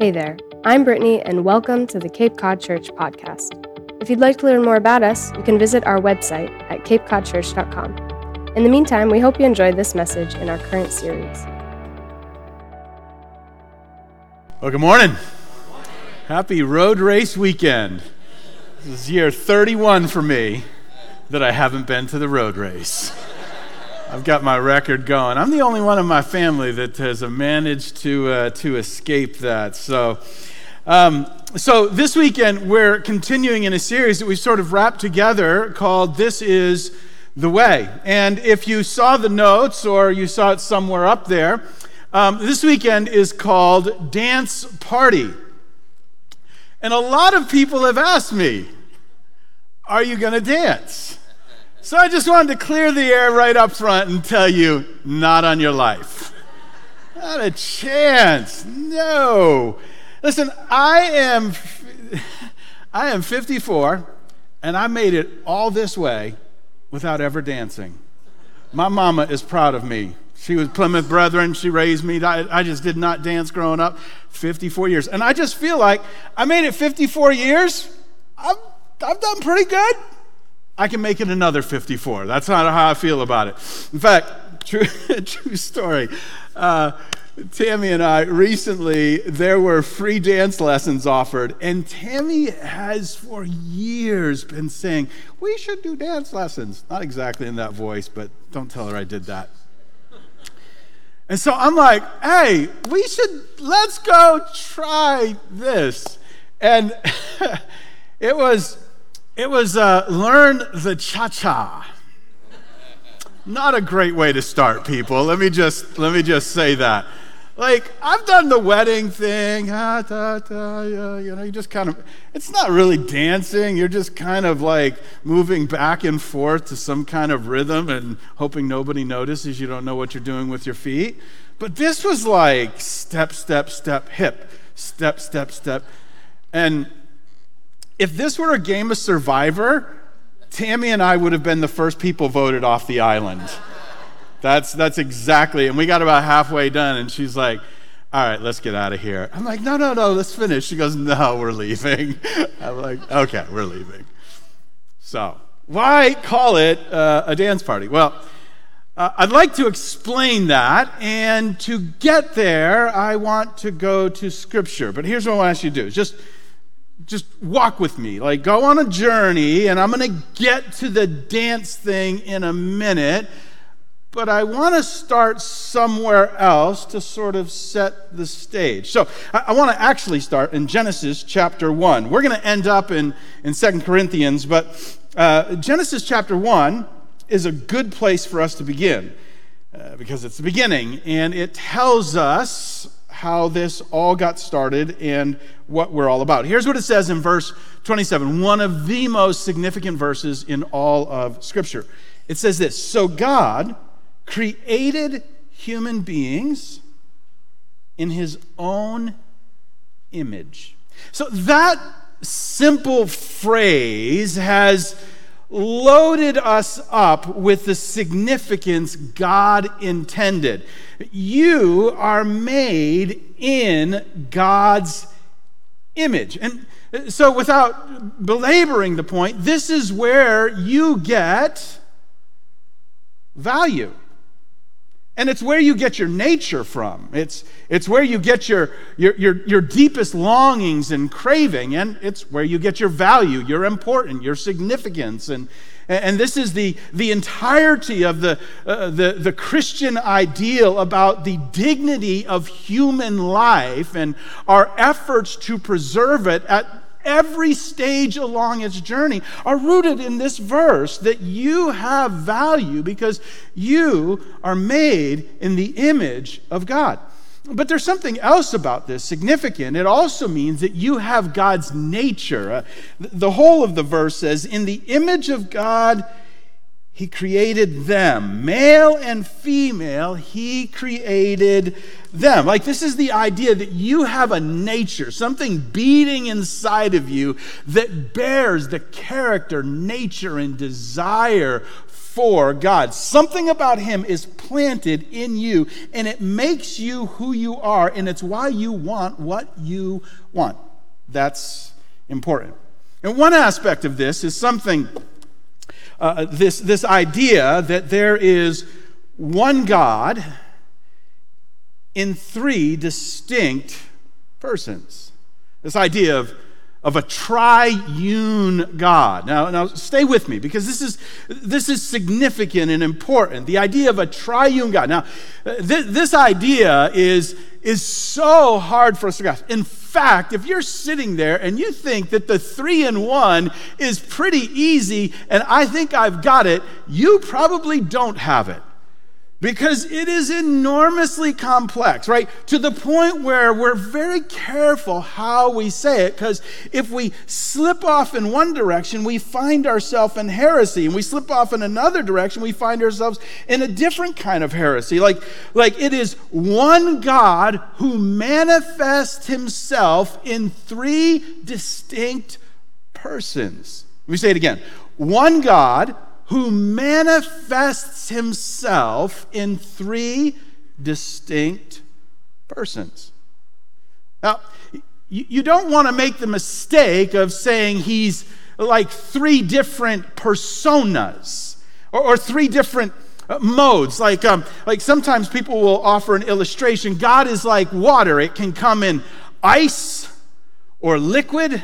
Hey there, I'm Brittany, and welcome to the Cape Cod Church podcast. If you'd like to learn more about us, you can visit our website at capecodchurch.com. In the meantime, we hope you enjoyed this message in our current series. Well, good morning. Happy road race weekend. This is year 31 for me that I haven't been to the road race. I've got my record going. I'm the only one in my family that has managed to, uh, to escape that. So, um, so this weekend, we're continuing in a series that we've sort of wrapped together called This Is the Way. And if you saw the notes or you saw it somewhere up there, um, this weekend is called Dance Party. And a lot of people have asked me, Are you going to dance? So I just wanted to clear the air right up front and tell you, not on your life. Not a chance. No. Listen, I am I am 54 and I made it all this way without ever dancing. My mama is proud of me. She was Plymouth Brethren. She raised me. I, I, just did not dance growing up. 54 years. And I just feel like I made it 54 years. I've, I've done pretty good. I can make it another 54. That's not how I feel about it. In fact, true, true story. Uh, Tammy and I recently, there were free dance lessons offered, and Tammy has for years been saying, We should do dance lessons. Not exactly in that voice, but don't tell her I did that. And so I'm like, Hey, we should, let's go try this. And it was, it was uh, learn the cha cha. Not a great way to start, people. Let me just let me just say that. Like I've done the wedding thing, ah, da, da, yeah, you know, you just kind of. It's not really dancing. You're just kind of like moving back and forth to some kind of rhythm and hoping nobody notices you don't know what you're doing with your feet. But this was like step, step, step, hip, step, step, step, and if this were a game of Survivor, Tammy and I would have been the first people voted off the island. That's, that's exactly, and we got about halfway done, and she's like, all right, let's get out of here. I'm like, no, no, no, let's finish. She goes, no, we're leaving. I'm like, okay, we're leaving. So, why call it uh, a dance party? Well, uh, I'd like to explain that, and to get there, I want to go to Scripture. But here's what I want you to do: just just walk with me. Like, go on a journey, and I'm going to get to the dance thing in a minute. But I want to start somewhere else to sort of set the stage. So I, I want to actually start in Genesis chapter 1. We're going to end up in, in 2 Corinthians, but uh, Genesis chapter 1 is a good place for us to begin uh, because it's the beginning, and it tells us how this all got started and what we're all about. Here's what it says in verse 27, one of the most significant verses in all of Scripture. It says this So God created human beings in his own image. So that simple phrase has loaded us up with the significance God intended. You are made in God's image. And so, without belaboring the point, this is where you get value. And it's where you get your nature from. It's, it's where you get your, your, your, your, deepest longings and craving. And it's where you get your value, your importance, your significance. And, and this is the, the entirety of the, uh, the, the Christian ideal about the dignity of human life and our efforts to preserve it at every stage along its journey are rooted in this verse that you have value because you are made in the image of God. But there's something else about this significant. It also means that you have God's nature. Uh, the whole of the verse says, In the image of God, he created them. Male and female, He created them. Like, this is the idea that you have a nature, something beating inside of you that bears the character, nature, and desire for God. Something about Him is planted in you, and it makes you who you are, and it's why you want what you want. That's important. And one aspect of this is something, uh, this, this idea that there is one God in three distinct persons. This idea of of a triune God. Now, now stay with me because this is, this is significant and important. The idea of a triune God. Now, th- this idea is, is so hard for us to grasp. In fact, if you're sitting there and you think that the three in one is pretty easy and I think I've got it, you probably don't have it because it is enormously complex, right? To the point where we're very careful how we say it, because if we slip off in one direction, we find ourselves in heresy, and we slip off in another direction, we find ourselves in a different kind of heresy. Like, like it is one God who manifests himself in three distinct persons. Let me say it again. One God who manifests himself in three distinct persons. Now, you don't want to make the mistake of saying he's like three different personas or, three different uh, modes. Like, um, like sometimes people will offer an illustration God is like water, it can come in ice or liquid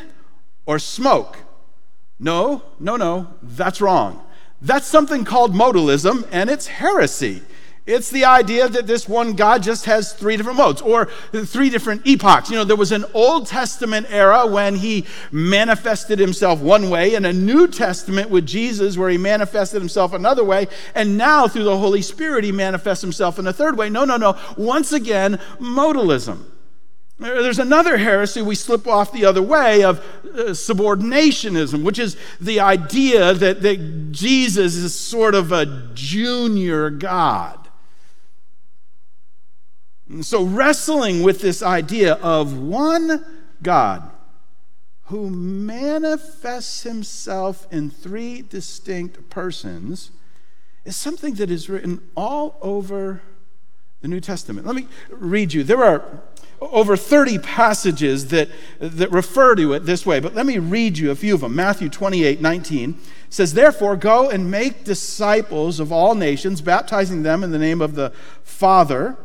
or smoke. No, no, no, that's wrong. That's something called modalism, and it's heresy. It's the idea that this one God just has three different modes or three different epochs. You know, there was an Old Testament era when he manifested himself one way, and a New Testament with Jesus where he manifested himself another way, and now through the Holy Spirit he manifests himself in a third way. No, no, no. Once again, modalism. There's another heresy we slip off the other way of uh, subordinationism, which is the idea that, that Jesus is sort of a junior God. And so, wrestling with this idea of one God who manifests himself in three distinct persons is something that is written all over the New Testament. Let me read you. There are over 30 passages that, that refer to it this way, but let me read you a few of them. Matthew 28 19 says, Therefore, go and make disciples of all nations, baptizing them in the name of the Father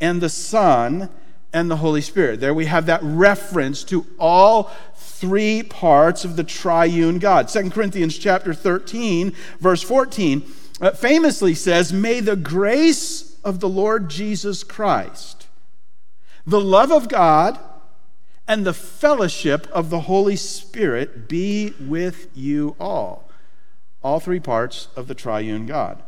and the Son and the Holy Spirit. There we have that reference to all three parts of the triune God. 2 Corinthians chapter 13, verse 14, uh, famously says, May the grace of the Lord Jesus Christ the love of God and the fellowship of the Holy Spirit be with you all. All three parts of the triune God.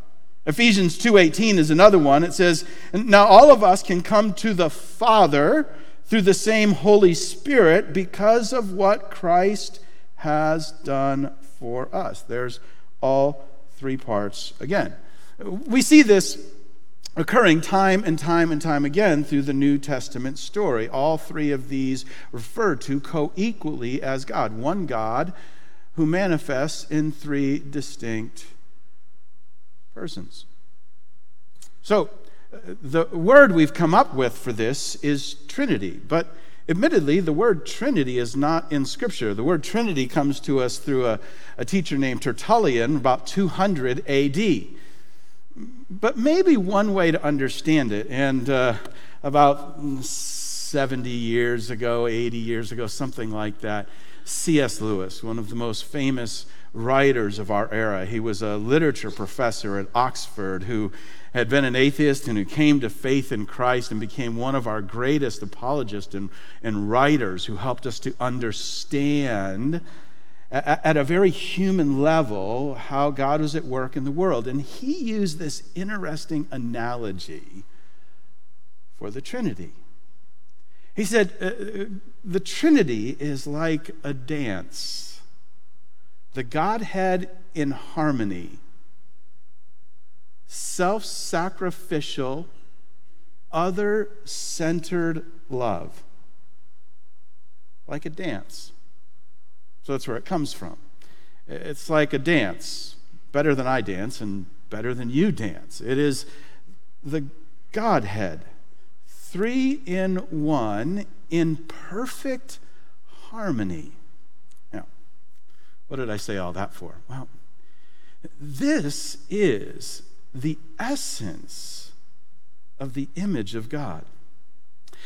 Ephesians 2:18 is another one. It says, "Now all of us can come to the Father through the same Holy Spirit because of what Christ has done for us." There's all three parts again. We see this occurring time and time and time again through the New Testament story. All three of these refer to co equally as God one God who manifests in three distinct persons. So, uh, the word we've come up with for this is Trinity, but admittedly, the word Trinity is not in Scripture. The word Trinity comes to us through a, a teacher named Tertullian about 200 AD. But maybe one way to understand it, and uh, about 70 years ago, 80 years ago, something like that, C.S. Lewis, one of the most famous writers of our era, he was a literature professor at Oxford who had been an atheist and who came to faith in Christ and became one of our greatest apologists and, and writers who helped us to understand at a very human level how God was at work in the world. And he used this interesting analogy for the Trinity. He said, uh, uh, The Trinity is like a dance, the Godhead in harmony, self sacrificial, other centered love, like a dance. So that's where it comes from. It's like a dance, better than I dance, and better than you dance. It is the Godhead, three in one, in perfect harmony. Now, what did I say all that for? Well, this is the essence of the image of God.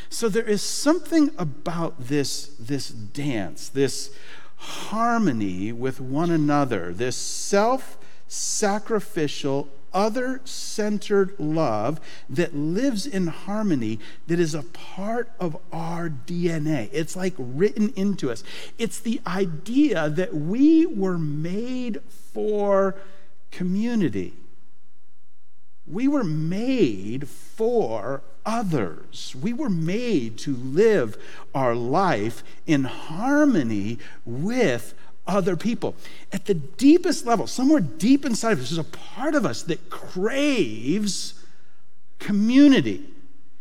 So there is something about this, this dance, this harmony with one another, this self sacrificial, other centered love that lives in harmony, that is a part of our DNA. It's like written into us. It's the idea that we were made for community. We were made for others. We were made to live our life in harmony with other people. At the deepest level, somewhere deep inside of us, there's a part of us that craves community.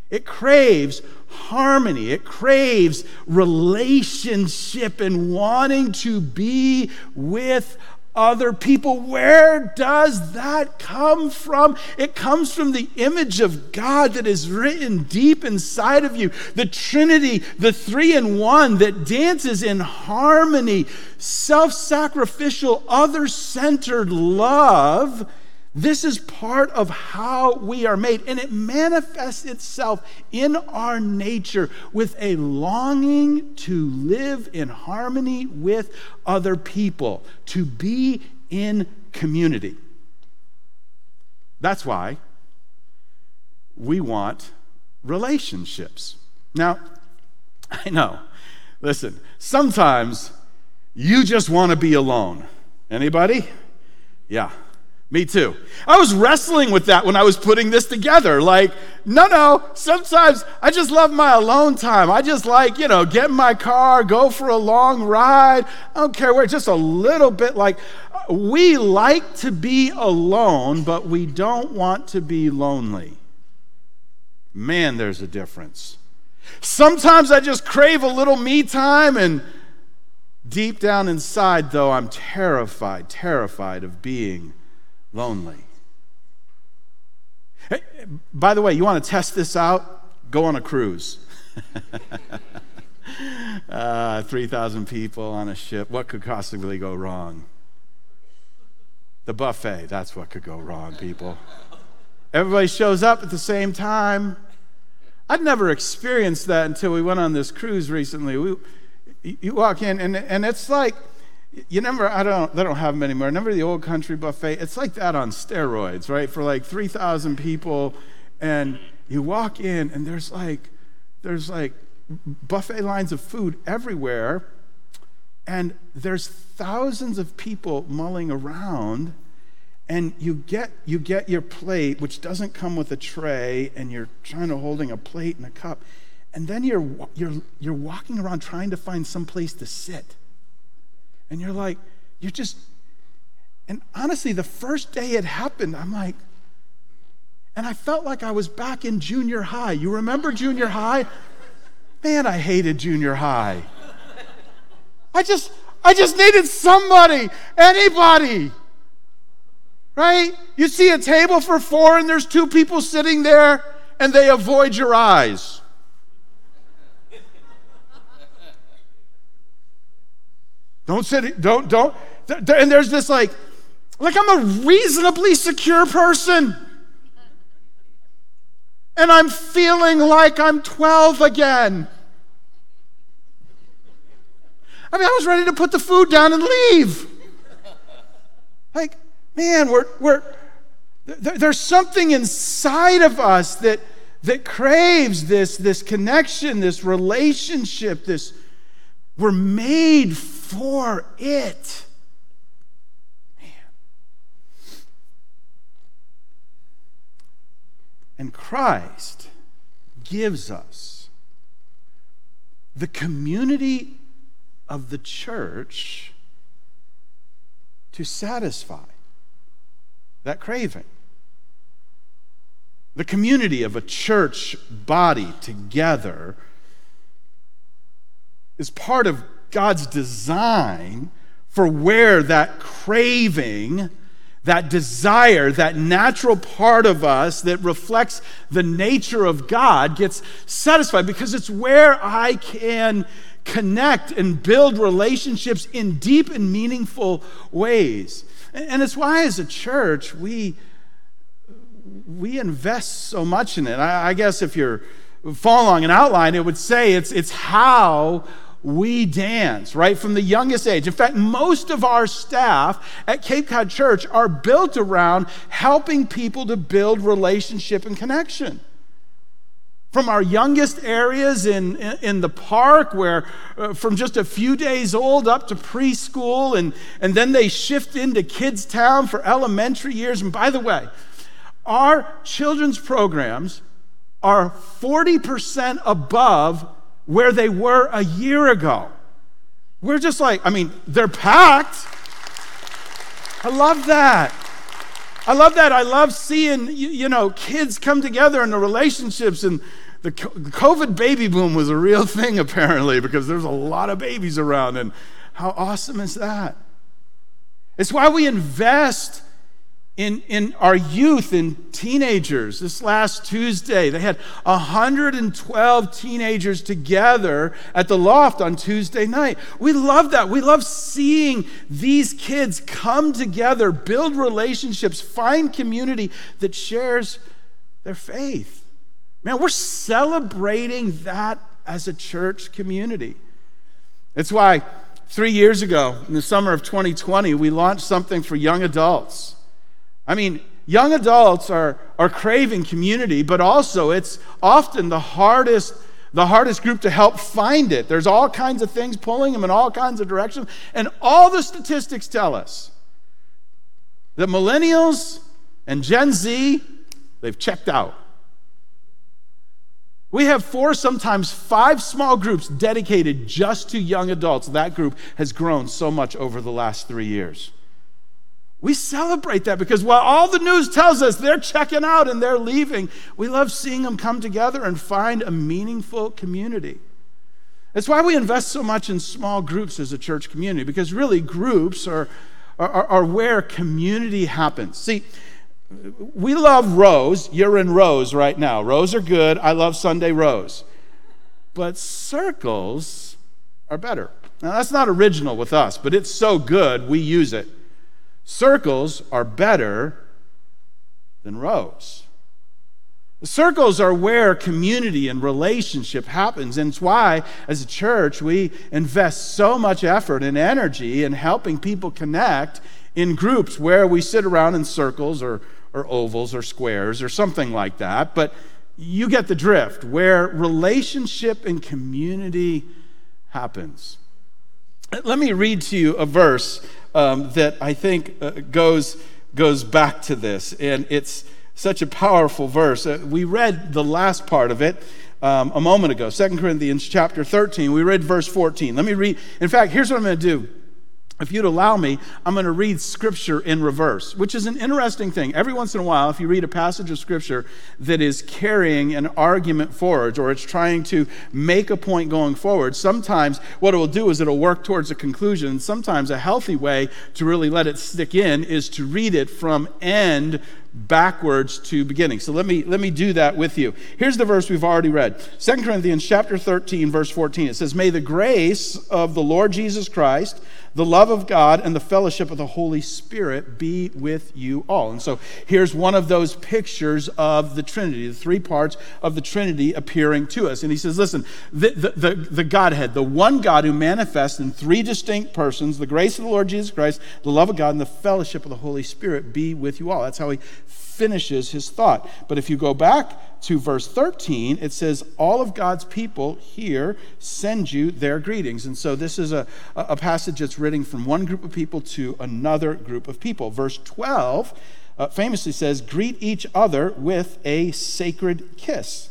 It craves harmony. It craves relationship and wanting to be with other people. Where does that come from? It comes from the image of God that is written deep inside of you. The Trinity, the three in one that dances in harmony, self sacrificial, other centered love this is part of how we are made, and it manifests itself in our nature with a longing to live in harmony with other people, to be in community. That's why we want relationships. Now, I know, listen, sometimes you just want to be alone. Anybody? Yeah. Me too. I was wrestling with that when I was putting this together. Like, no, no, sometimes I just love my alone time. I just like, you know, get in my car, go for a long ride. I don't care where, just a little bit like, we like to be alone, but we don't want to be lonely. Man, there's a difference. Sometimes I just crave a little me time, and deep down inside, though, I'm terrified, terrified of being lonely. Hey, by the way, you want to test this out? Go on a cruise. uh, 3,000 people on a ship. What could possibly go wrong? The buffet, that's what could go wrong, people. Everybody shows up at the same time. I'd never experienced that until we went on this cruise recently. We, you walk in, and, and it's like you remember, I don't, they don't have them anymore. Remember the old country buffet? It's like that on steroids, right? For like 3,000 people. And you walk in, and there's like, there's like buffet lines of food everywhere. And there's thousands of people mulling around. And you get, you get your plate, which doesn't come with a tray, and you're trying to holding a plate and a cup. And then you're, you're, you're walking around trying to find some place to sit and you're like, you're just, and honestly, the first day it happened, I'm like, and I felt like I was back in junior high. You remember junior high? Man, I hated junior high. I just, I just needed somebody, anybody. Right? You see a table for four and there's two people sitting there and they avoid your eyes. Don't sit, don't, don't. And there's this like, like I'm a reasonably secure person. And I'm feeling like I'm 12 again. I mean, I was ready to put the food down and leave. Like, man, we're, we're, there's something inside of us that, that craves this, this connection, this relationship, this, we're made for it. Man. And Christ gives us the community of the church to satisfy that craving. The community of a church body together is part of God's design for where that craving, that desire, that natural part of us that reflects the nature of God gets satisfied because it's where I can connect and build relationships in deep and meaningful ways. And it's why, as a church, we, we invest so much in it. I, I guess if you're following an outline, it would say it's, it's how we dance, right? From the youngest age. In fact, most of our staff at Cape Cod Church are built around helping people to build relationship and connection. From our youngest areas in, in, in the park, where uh, from just a few days old up to preschool, and, and then they shift into Kids Town for elementary years. And by the way, our children's programs are 40% above where they were a year ago. We're just like, I mean, they're packed. I love that. I love that. I love seeing, you, you know, kids come together and the relationships. And the COVID baby boom was a real thing, apparently, because there's a lot of babies around. And how awesome is that? It's why we invest in, in our youth and teenagers. This last Tuesday, they had 112 teenagers together at the loft on Tuesday night. We love that. We love seeing these kids come together, build relationships, find community that shares their faith. Man, we're celebrating that as a church community. That's why three years ago, in the summer of 2020, we launched something for young adults. I mean, young adults are, are craving community, but also it's often the hardest the hardest group to help find it. There's all kinds of things pulling them in all kinds of directions. And all the statistics tell us that millennials and Gen Z, they've checked out. We have four, sometimes five small groups dedicated just to young adults. That group has grown so much over the last three years. We celebrate that because while all the news tells us they're checking out and they're leaving, we love seeing them come together and find a meaningful community. That's why we invest so much in small groups as a church community, because really groups are, are, are where community happens. See, we love rows. You're in rows right now. Rows are good. I love Sunday rows. But circles are better. Now, that's not original with us, but it's so good, we use it. Circles are better than rows. Circles are where community and relationship happens. And it's why, as a church, we invest so much effort and energy in helping people connect in groups where we sit around in circles or, or ovals or squares or something like that. But you get the drift, where relationship and community happens. Let me read to you a verse um, that I think uh, goes, goes back to this. And it's such a powerful verse. Uh, we read the last part of it um, a moment ago, 2 Corinthians chapter 13. We read verse 14. Let me read. In fact, here's what I'm going to do if you'd allow me, I'm going to read scripture in reverse, which is an interesting thing. Every once in a while, if you read a passage of scripture that is carrying an argument forward or it's trying to make a point going forward, sometimes what it will do is it'll work towards a conclusion. Sometimes a healthy way to really let it stick in is to read it from end backwards to beginning. So let me let me do that with you. Here's the verse we've already read. 2 Corinthians chapter 13 verse 14. It says, "May the grace of the Lord Jesus Christ the love of God and the fellowship of the Holy Spirit be with you all. And so here's one of those pictures of the Trinity, the three parts of the Trinity appearing to us. And he says, listen, the, the, the, the Godhead, the one God who manifests in three distinct persons, the grace of the Lord Jesus Christ, the love of God, and the fellowship of the Holy Spirit be with you all. That's how he finishes his thought. But if you go back to verse 13, it says, All of God's people here send you their greetings. And so this is a, a passage that's written from one group of people to another group of people. Verse 12 uh, famously says, Greet each other with a sacred kiss.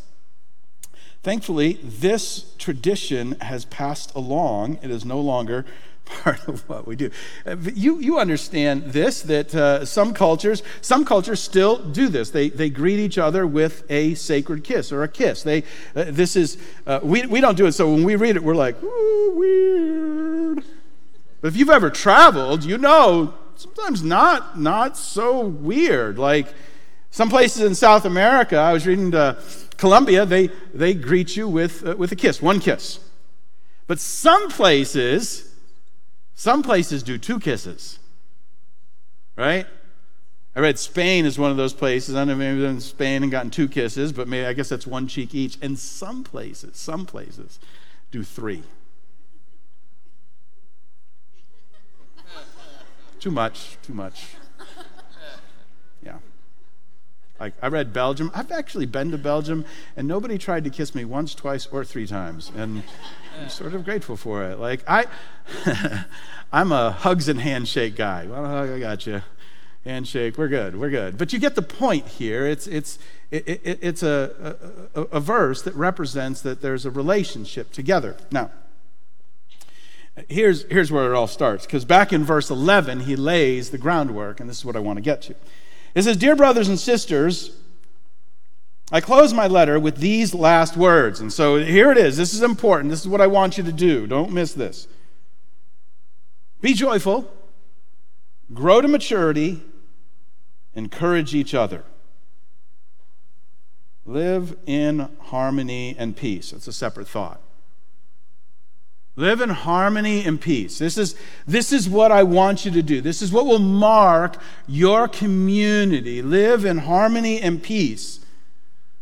Thankfully, this tradition has passed along. It is no longer part of what we do. Uh, you, you understand this that uh, some cultures some cultures still do this. They, they greet each other with a sacred kiss or a kiss. They uh, this is uh, we, we don't do it. So when we read it, we're like weird. But if you've ever traveled, you know sometimes not, not so weird. Like some places in South America, I was reading to Colombia, they, they greet you with, uh, with a kiss, one kiss. But some places, some places do two kisses, right? I read Spain is one of those places. I don't know if anyone's been in Spain and gotten two kisses, but maybe I guess that's one cheek each. And some places, some places do three. too much, too much. Like I read Belgium. I've actually been to Belgium, and nobody tried to kiss me once, twice, or three times, and I'm sort of grateful for it. Like I, I'm a hugs and handshake guy. Well, I got you handshake, we're good, we're good. But you get the point here. It's, it's, it, it, it's a, a, a verse that represents that there's a relationship together. Now, here's, here's where it all starts, because back in verse 11, he lays the groundwork, and this is what I want to get to. It says, Dear brothers and sisters, I close my letter with these last words. And so here it is. This is important. This is what I want you to do. Don't miss this. Be joyful, grow to maturity, encourage each other. Live in harmony and peace. That's a separate thought. Live in harmony and peace. This is, this is what I want you to do. This is what will mark your community. Live in harmony and peace.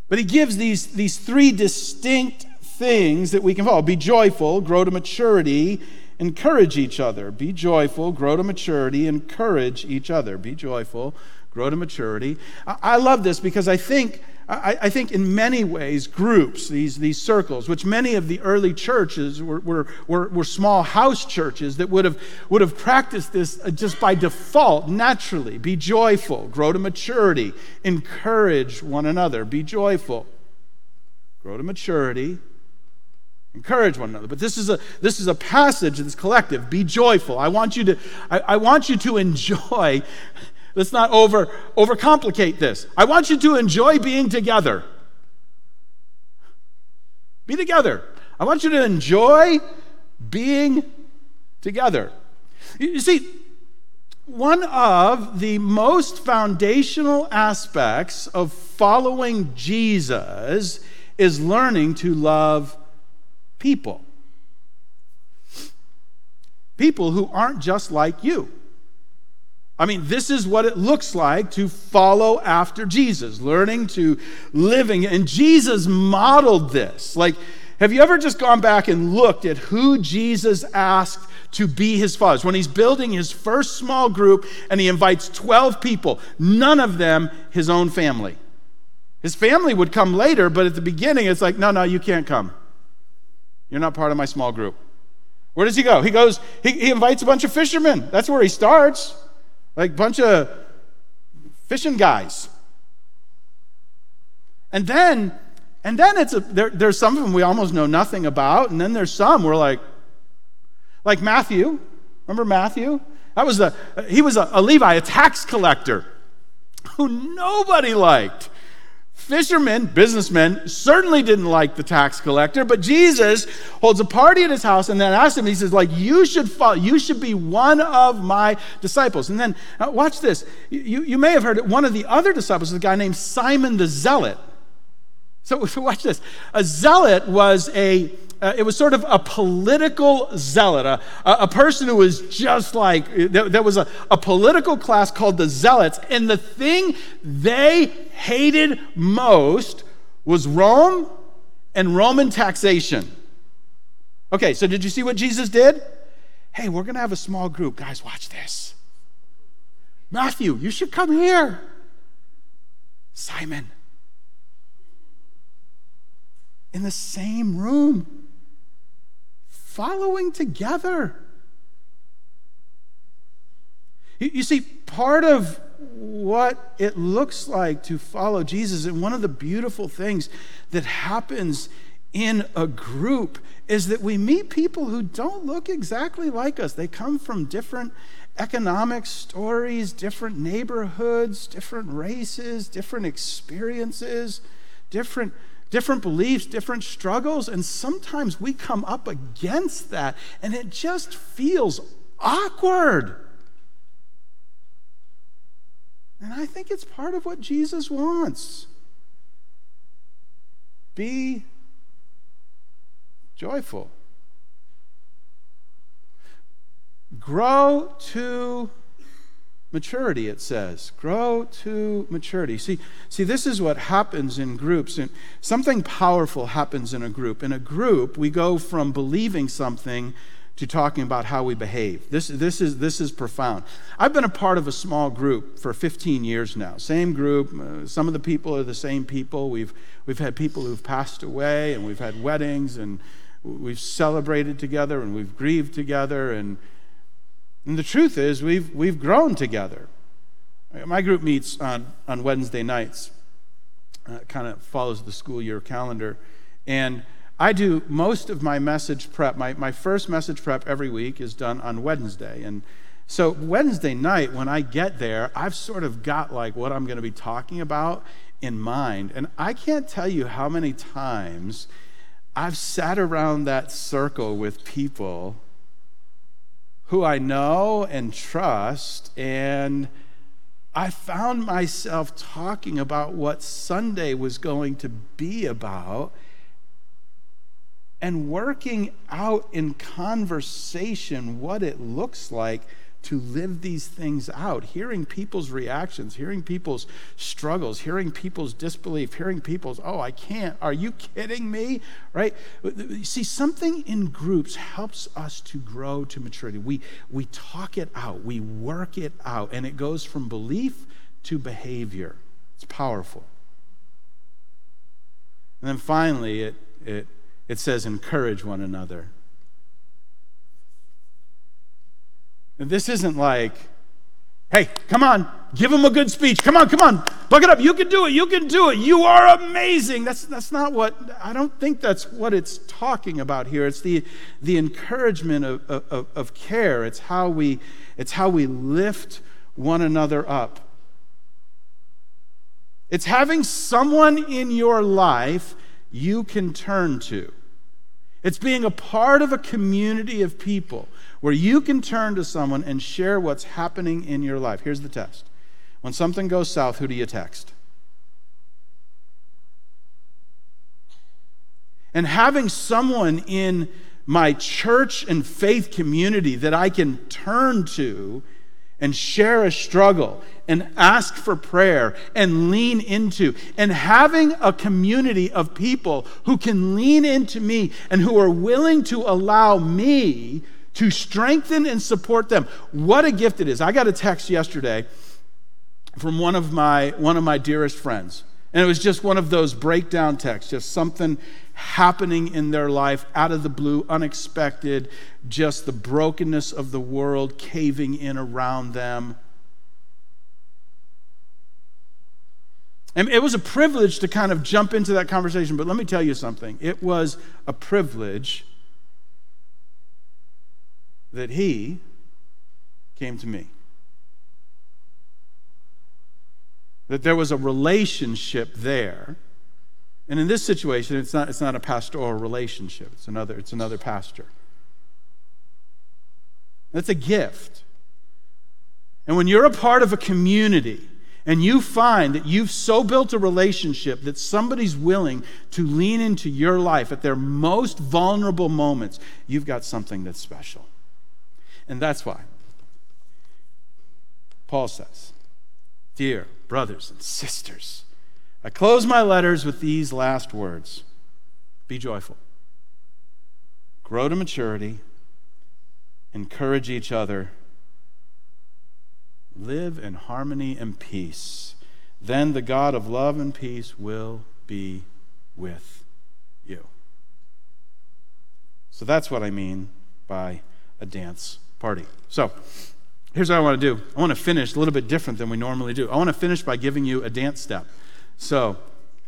But he gives these, these three distinct things that we can follow be joyful, grow to maturity, encourage each other. Be joyful, grow to maturity, encourage each other. Be joyful, grow to maturity. I, I love this because I think, I, I, think in many ways, groups, these, these circles, which many of the early churches were, were, were, were small house churches that would have, would have practiced this uh, just by default, naturally. Be joyful, grow to maturity, encourage one another. Be joyful, grow to maturity, encourage one another but this is a this is a passage that's collective be joyful i want you to I, I, want you to enjoy Let's not over overcomplicate this. I want you to enjoy being together. Be together. I want you to enjoy being together. You see, one of the most foundational aspects of following Jesus is learning to love people. People who aren't just like you. I mean, this is what it looks like to follow after Jesus, learning to living. And Jesus modeled this. Like, have you ever just gone back and looked at who Jesus asked to be his followers? When he's building his first small group and he invites 12 people, none of them his own family. His family would come later, but at the beginning, it's like, no, no, you can't come. You're not part of my small group. Where does he go? He goes, he, he invites a bunch of fishermen. That's where he starts like bunch of fishing guys. And then, and then it's a, there, there's some of them we almost know nothing about, and then there's some we're like, like Matthew. Remember Matthew? That was a he was a, a Levi, a tax collector, who nobody liked fishermen, businessmen, certainly didn't like the tax collector, but Jesus holds a party at his house and then asks him, he says, like, you should follow, you should be one of my disciples. And then, uh, watch this. You, you may have heard it, one of the other disciples is a guy named Simon the Zealot. So, so watch this. A zealot was a uh, it was sort of a political zealot, a, a person who was just like, there, there was a, a political class called the zealots, and the thing they hated most was Rome and Roman taxation. Okay, so did you see what Jesus did? Hey, we're going to have a small group. Guys, watch this. Matthew, you should come here. Simon, in the same room following together. You, see, part of what it looks like to follow Jesus, and one of the beautiful things that happens in a group is that we meet people who don't look exactly like us. They come from different economic stories, different neighborhoods, different races, different experiences, different different beliefs, different struggles, and sometimes we come up against that and it just feels awkward. And I think it's part of what Jesus wants. Be joyful. Grow to maturity, it says. Grow to maturity. See, see, this is what happens in groups. And something powerful happens in a group. In a group, we go from believing something to talking about how we behave. This, this, is, this is profound. I've been a part of a small group for 15 years now. Same group. Uh, some of the people are the same people. We've, we've had people who've passed away, and we've had weddings, and we've celebrated together, and we've grieved together. And, and the truth is, we've, we've grown together. My group meets on, on Wednesday nights, uh, kind of follows the school year calendar. And I do most of my message prep. My, my first message prep every week is done on Wednesday. And so, Wednesday night, when I get there, I've sort of got like what I'm going to be talking about in mind. And I can't tell you how many times I've sat around that circle with people who I know and trust, and I found myself talking about what Sunday was going to be about and working out in conversation what it looks like to live these things out, hearing people's reactions, hearing people's struggles, hearing people's disbelief, hearing people's, oh, I can't, are you kidding me? Right? See, something in groups helps us to grow to maturity. We, we talk it out, we work it out, and it goes from belief to behavior. It's powerful. And then finally, it, it it says, encourage one another. And this isn't like, hey, come on, give them a good speech. Come on, come on, buck it up. You can do it. You can do it. You are amazing. That's, that's not what, I don't think that's what it's talking about here. It's the, the encouragement of, of, of care. It's how, we, it's how we lift one another up. It's having someone in your life you can turn to. It's being a part of a community of people where you can turn to someone and share what's happening in your life. Here's the test when something goes south, who do you text? And having someone in my church and faith community that I can turn to and share a struggle and ask for prayer and lean into. And having a community of people who can lean into me and who are willing to allow me to strengthen and support them. What a gift it is. I got a text yesterday from one of my one of my dearest friends. And it was just one of those breakdown texts, just something happening in their life out of the blue, unexpected, just the brokenness of the world caving in around them. And it was a privilege to kind of jump into that conversation, but let me tell you something. It was a privilege that he came to me. That there was a relationship there and in this situation, it's not, it's not a pastoral relationship, it's another, it's another pastor. That's a gift. And when you're a part of a community and you find that you've so built a relationship that somebody's willing to lean into your life at their most vulnerable moments, you've got something that's special. And that's why Paul says, Dear brothers and sisters, I close my letters with these last words Be joyful, grow to maturity, encourage each other, live in harmony and peace. Then the God of love and peace will be with you. So that's what I mean by a dance party. So, here's what I want to do. I want to finish a little bit different than we normally do. I want to finish by giving you a dance step. So,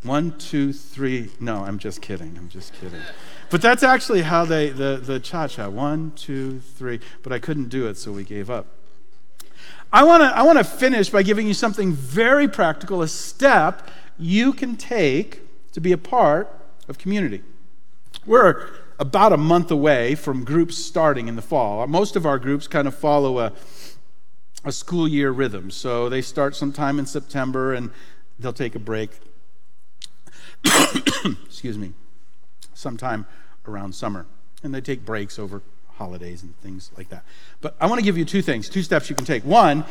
one, two, three. No, I'm just kidding. I'm just kidding. But that's actually how they, the, the cha cha. One, two, three. But I couldn't do it, so we gave up. I want to I wanna finish by giving you something very practical, a step you can take to be a part of community. We're about a month away from groups starting in the fall. Most of our groups kind of follow a a school year rhythm. So they start sometime in September and they'll take a break. Excuse me. Sometime around summer. And they take breaks over holidays and things like that. But I want to give you two things, two steps you can take. One,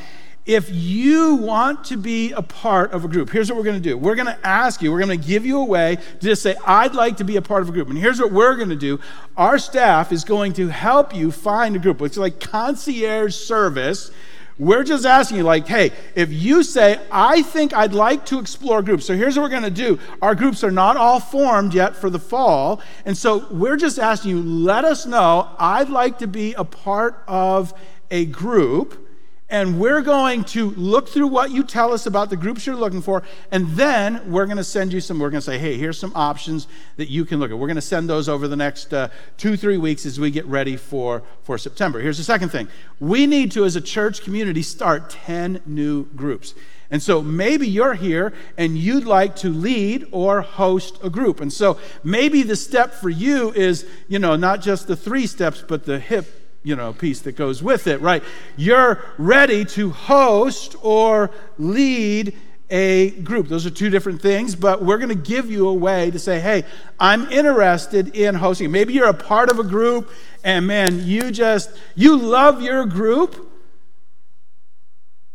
if you want to be a part of a group, here's what we're going to do. We're going to ask you, we're going to give you a way to just say, I'd like to be a part of a group. And here's what we're going to do our staff is going to help you find a group. It's like concierge service we're just asking you, like, hey, if you say, I think I'd like to explore groups, so here's what we're going to do. Our groups are not all formed yet for the fall. And so we're just asking you, let us know, I'd like to be a part of a group and we're going to look through what you tell us about the groups you're looking for, and then we're going to send you some. We're going to say, hey, here's some options that you can look at. We're going to send those over the next uh, two, three weeks as we get ready for, for September. Here's the second thing we need to, as a church community, start 10 new groups. And so maybe you're here and you'd like to lead or host a group. And so maybe the step for you is, you know, not just the three steps, but the hip you know piece that goes with it right? You're ready to host or lead a group. Those are two different things but we're going to give you a way to say hey i'm interested in hosting. Maybe you're a part of a group and man you just you love your group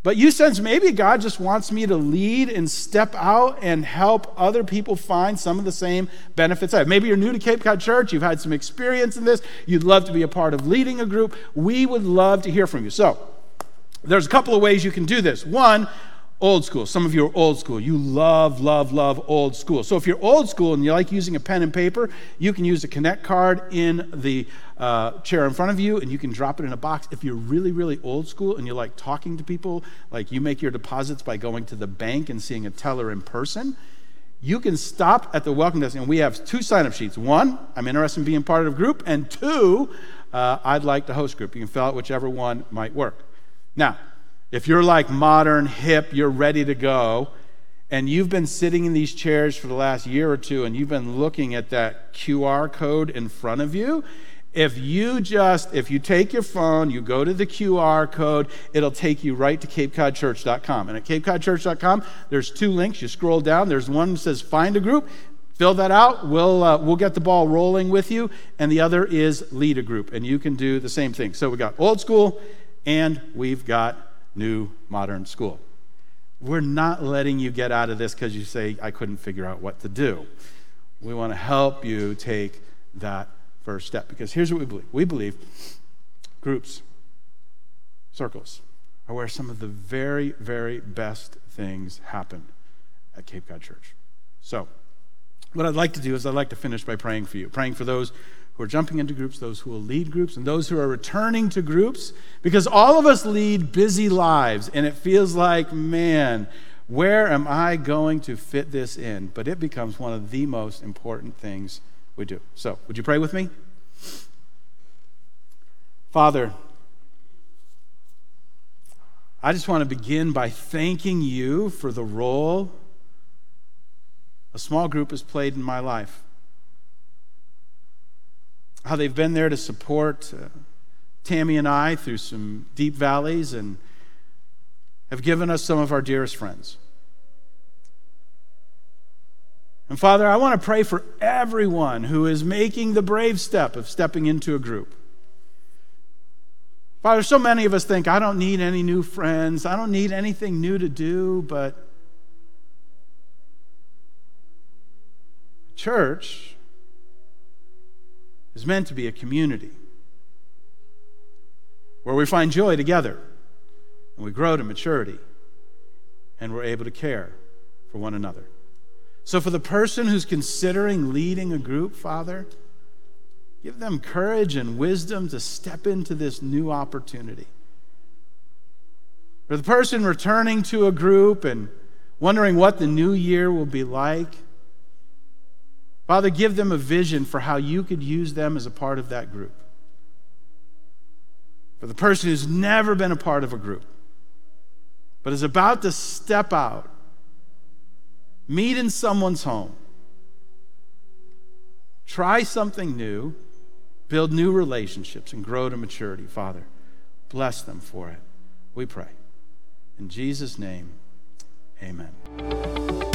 but you sense maybe God just wants me to lead and step out and help other people find some of the same benefits I have. Maybe you're new to Cape Cod Church, you've had some experience in this, you'd love to be a part of leading a group. We would love to hear from you. So, there's a couple of ways you can do this. One, old school. Some of you are old school. You love, love, love old school. So if you're old school and you like using a pen and paper, you can use a Connect card in the uh, chair in front of you and you can drop it in a box. If you're really, really old school and you like talking to people, like you make your deposits by going to the bank and seeing a teller in person, you can stop at the welcome desk and we have two sign up sheets. One, I'm interested in being part of a group, and two, uh, I'd like to host group. You can fill out whichever one might work. Now, if you're like modern, hip, you're ready to go, and you've been sitting in these chairs for the last year or two and you've been looking at that QR code in front of you, if you just if you take your phone you go to the qr code it'll take you right to capecodchurch.com and at capecodchurch.com there's two links. You scroll down there's one that says find a group fill that out we'll uh, we'll get the ball rolling with you and the other is lead a group and you can do the same thing. So we got old school and we've got new modern school. We're not letting you get out of this because you say, I couldn't figure out what to do. We want to help you take that first step because here's what we believe we believe groups, circles, are where some of the very, very best things happen at Cape Cod Church. So, what I'd like to do is I'd like to finish by praying for you, praying for those who are jumping into groups, those who will lead groups, and those who are returning to groups, because all of us lead busy lives, and it feels like, man, where am I going to fit this in? But it becomes one of the most important things we do. So, would you pray with me? Father, I just want to begin by thanking you for the role a small group has played in my life how they've been there to support uh, Tammy and I through some deep valleys and have given us some of our dearest friends. And Father, I want to pray for everyone who is making the brave step of stepping into a group. Father, so many of us think, I don't need any new friends, I don't need anything new to do, but church is meant to be a community where we find joy together and we grow to maturity and we're able to care for one another. So, for the person who's considering leading a group, Father, give them courage and wisdom to step into this new opportunity. For the person returning to a group and wondering what the new year will be like, Father, give them a vision for how you could use them as a part of that group. For the person who's never been a part of a group, but is about to step out, meet in someone's home, try something new, build new relationships, and grow to maturity. Father, bless them for it. We pray. In Jesus' name, amen.